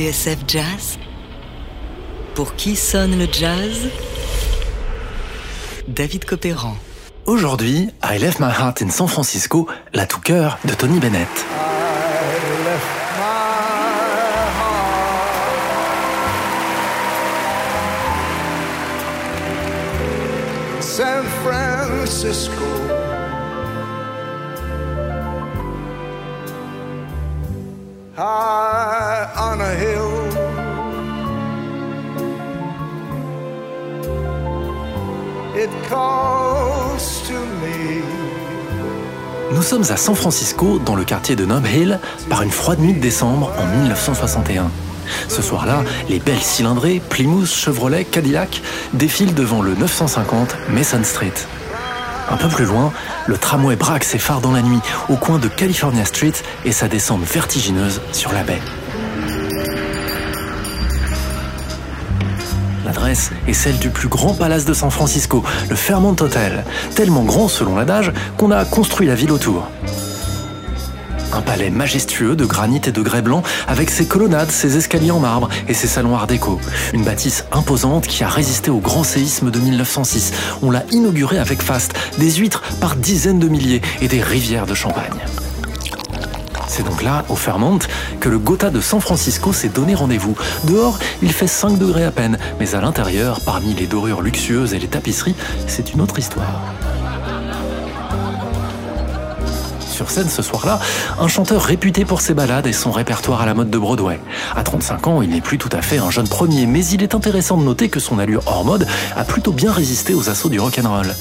TSF Jazz Pour qui sonne le jazz? David Copéran. Aujourd'hui, I Left My Heart in San Francisco, la tout cœur de Tony Bennett. San Francisco. Nous sommes à San Francisco, dans le quartier de Nob Hill, par une froide nuit de décembre en 1961. Ce soir-là, les belles cylindrées, Plymouth, Chevrolet, Cadillac défilent devant le 950 Mason Street. Un peu plus loin, le tramway braque ses phares dans la nuit au coin de California Street et sa descente vertigineuse sur la baie. L'adresse est celle du plus grand palace de San Francisco, le Fairmont Hotel, tellement grand selon l'adage qu'on a construit la ville autour. Un palais majestueux de granit et de grès blanc avec ses colonnades, ses escaliers en marbre et ses salons art déco. Une bâtisse imposante qui a résisté au grand séisme de 1906. On l'a inauguré avec faste, des huîtres par dizaines de milliers et des rivières de champagne. C'est donc là, au Fairmont, que le Gotha de San Francisco s'est donné rendez-vous. Dehors, il fait 5 degrés à peine, mais à l'intérieur, parmi les dorures luxueuses et les tapisseries, c'est une autre histoire. Sur scène ce soir-là, un chanteur réputé pour ses ballades et son répertoire à la mode de Broadway. À 35 ans, il n'est plus tout à fait un jeune premier, mais il est intéressant de noter que son allure hors mode a plutôt bien résisté aux assauts du rock'n'roll.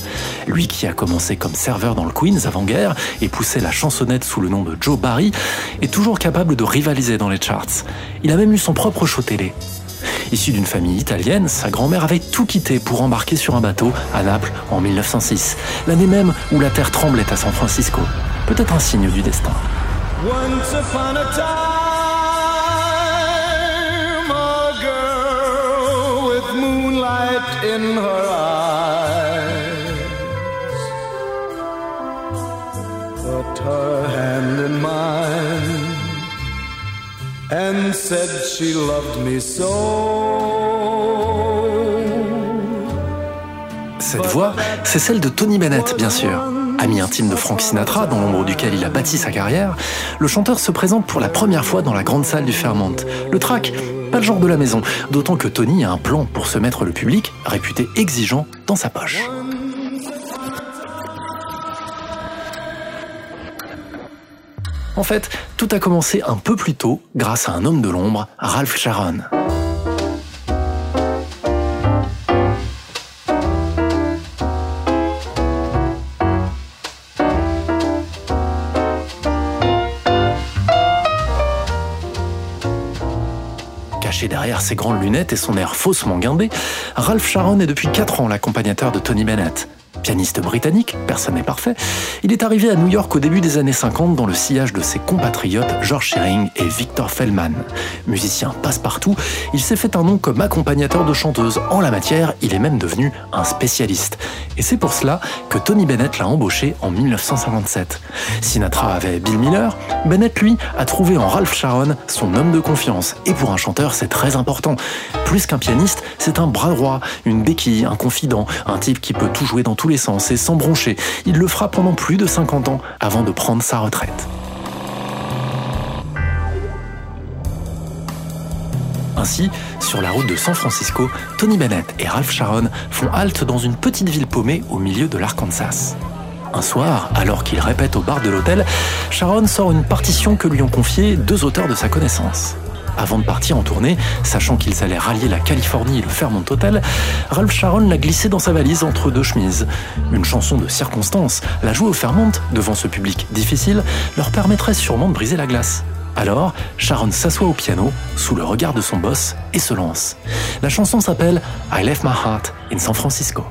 Lui qui a commencé comme serveur dans le Queens avant-guerre et poussé la chansonnette sous le nom de Joe Barry, est toujours capable de rivaliser dans les charts. Il a même eu son propre show télé. Issu d'une famille italienne, sa grand-mère avait tout quitté pour embarquer sur un bateau à Naples en 1906, l'année même où la terre tremblait à San Francisco. Peut-être un signe du destin. Once upon a time, a girl with moonlight in her eyes put her hand in mine and said she loved me so. Cette voix, c'est celle de Tony Bennett, bien sûr. Ami intime de Frank Sinatra, dans l'ombre duquel il a bâti sa carrière, le chanteur se présente pour la première fois dans la grande salle du Fairmont. Le track, pas le genre de la maison, d'autant que Tony a un plan pour se mettre le public, réputé exigeant, dans sa poche. En fait, tout a commencé un peu plus tôt grâce à un homme de l'ombre, Ralph Sharon. Derrière ses grandes lunettes et son air faussement guindé, Ralph Sharon est depuis 4 ans l'accompagnateur de Tony Bennett. Pianiste britannique, personne n'est parfait, il est arrivé à New York au début des années 50 dans le sillage de ses compatriotes George Shearing et Victor Feldman. Musicien passe-partout, il s'est fait un nom comme accompagnateur de chanteuses. En la matière, il est même devenu un spécialiste. Et c'est pour cela que Tony Bennett l'a embauché en 1957. Sinatra avait Bill Miller, Bennett lui a trouvé en Ralph Sharon son homme de confiance. Et pour un chanteur, c'est très important. Plus qu'un pianiste, c'est un bras droit, une béquille, un confident, un type qui peut tout jouer dans tous et sans broncher. Il le fera pendant plus de 50 ans avant de prendre sa retraite. Ainsi, sur la route de San Francisco, Tony Bennett et Ralph Sharon font halte dans une petite ville paumée au milieu de l'Arkansas. Un soir, alors qu'il répète au bar de l'hôtel, Sharon sort une partition que lui ont confiée deux auteurs de sa connaissance. Avant de partir en tournée, sachant qu'ils allaient rallier la Californie et le Fairmont Hotel, Ralph Sharon l'a glissé dans sa valise entre deux chemises. Une chanson de circonstance, la jouer au Fairmont, devant ce public difficile, leur permettrait sûrement de briser la glace. Alors, Sharon s'assoit au piano, sous le regard de son boss, et se lance. La chanson s'appelle I Left My Heart in San Francisco.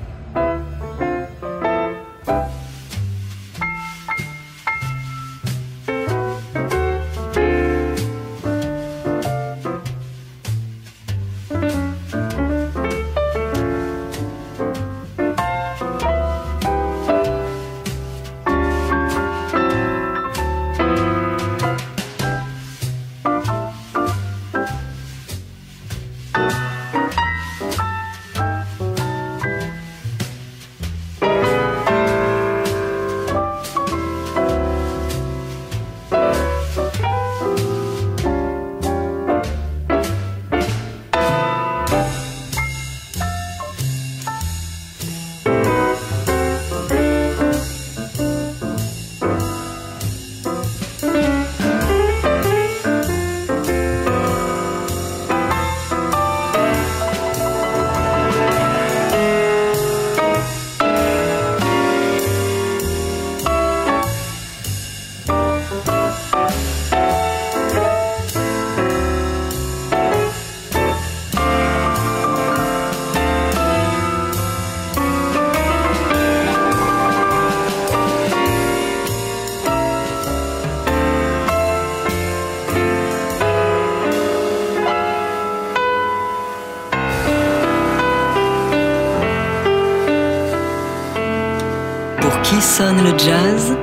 Sonne le jazz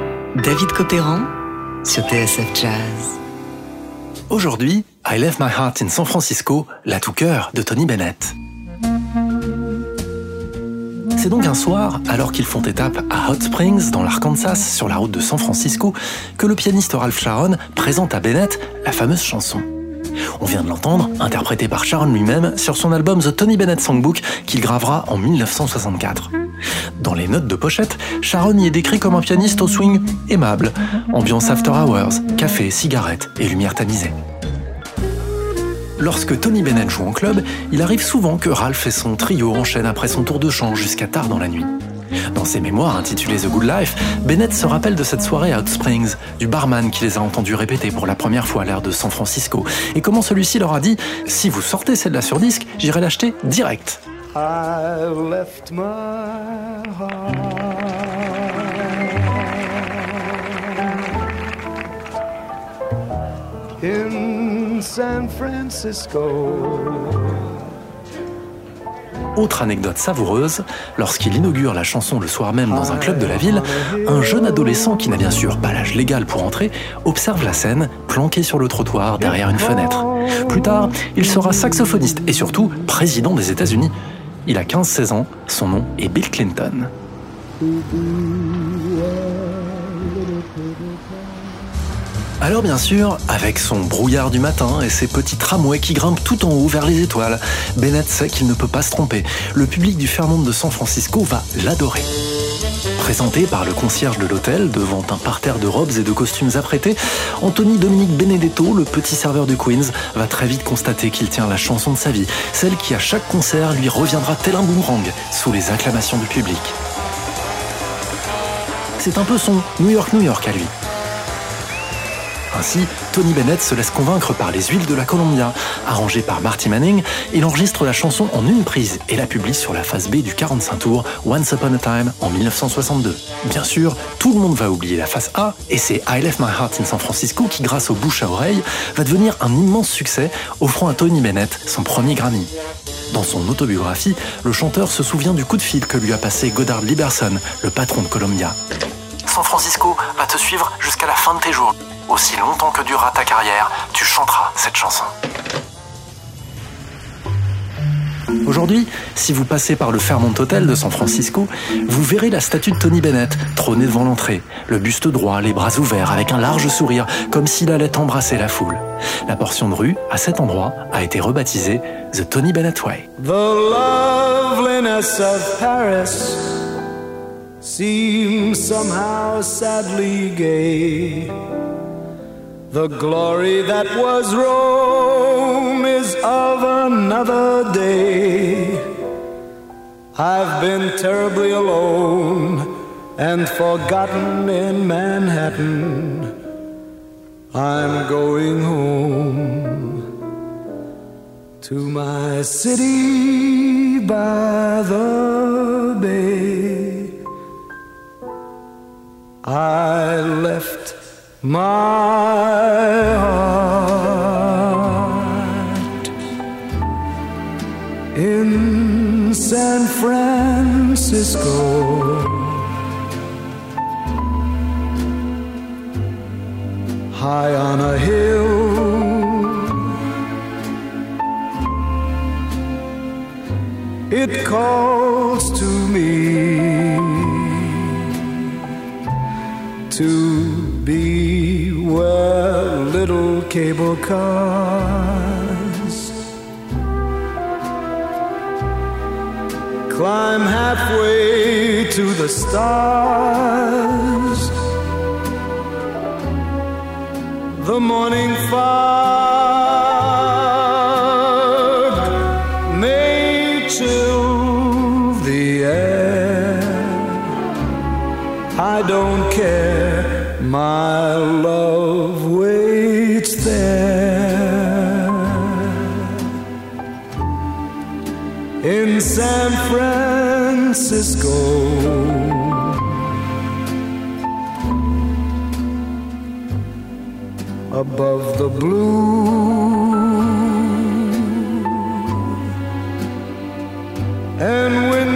David Copéran sur TSF Jazz. Aujourd'hui, I Left My Heart in San Francisco, la tout cœur de Tony Bennett. C'est donc un soir, alors qu'ils font étape à Hot Springs, dans l'Arkansas, sur la route de San Francisco, que le pianiste Ralph Sharon présente à Bennett la fameuse chanson. On vient de l'entendre, interprétée par Sharon lui-même sur son album The Tony Bennett Songbook qu'il gravera en 1964. Dans les notes de pochette, Sharon y est décrit comme un pianiste au swing aimable, ambiance after hours, café, cigarettes et lumière tamisée. Lorsque Tony Bennett joue en club, il arrive souvent que Ralph et son trio enchaînent après son tour de chant jusqu'à tard dans la nuit. Dans ses mémoires intitulées The Good Life, Bennett se rappelle de cette soirée à Hot Springs, du barman qui les a entendus répéter pour la première fois à l'air de San Francisco, et comment celui-ci leur a dit Si vous sortez celle-là sur disque, j'irai l'acheter direct. Autre anecdote savoureuse, lorsqu'il inaugure la chanson le soir même dans un club de la ville, un jeune adolescent qui n'a bien sûr pas l'âge légal pour entrer, observe la scène, planqué sur le trottoir derrière une fenêtre. Plus tard, il sera saxophoniste et surtout président des États-Unis. Il a 15-16 ans, son nom est Bill Clinton. Alors bien sûr, avec son brouillard du matin et ses petits tramways qui grimpent tout en haut vers les étoiles, Bennett sait qu'il ne peut pas se tromper. Le public du Fairmont de San Francisco va l'adorer. Présenté par le concierge de l'hôtel devant un parterre de robes et de costumes apprêtés, Anthony Dominique Benedetto, le petit serveur du Queens, va très vite constater qu'il tient la chanson de sa vie, celle qui à chaque concert lui reviendra tel un boomerang sous les acclamations du public. C'est un peu son New York New York à lui. Ainsi, Tony Bennett se laisse convaincre par les huiles de la Columbia. Arrangé par Marty Manning, il enregistre la chanson en une prise et la publie sur la phase B du 45 tours Once Upon a Time en 1962. Bien sûr, tout le monde va oublier la phase A et c'est I Left My Heart in San Francisco qui, grâce au bouche à oreille, va devenir un immense succès, offrant à Tony Bennett son premier Grammy. Dans son autobiographie, le chanteur se souvient du coup de fil que lui a passé Goddard Liberson, le patron de Columbia. San Francisco va te suivre jusqu'à la fin de tes jours. Aussi longtemps que durera ta carrière, tu chanteras cette chanson. Aujourd'hui, si vous passez par le Fairmont Hotel de San Francisco, vous verrez la statue de Tony Bennett trôner devant l'entrée, le buste droit, les bras ouverts, avec un large sourire, comme s'il allait embrasser la foule. La portion de rue, à cet endroit, a été rebaptisée The Tony Bennett Way. The loveliness of Paris seems somehow sadly gay. The glory that was Rome is of another day. I've been terribly alone and forgotten in Manhattan. I'm going home to my city by the bay. I left my heart in San Francisco. High on a hill, it calls to be where little cable cars climb halfway to the stars. The morning fog may chill the air. I don't my love waits there in San Francisco. Above the blue and windy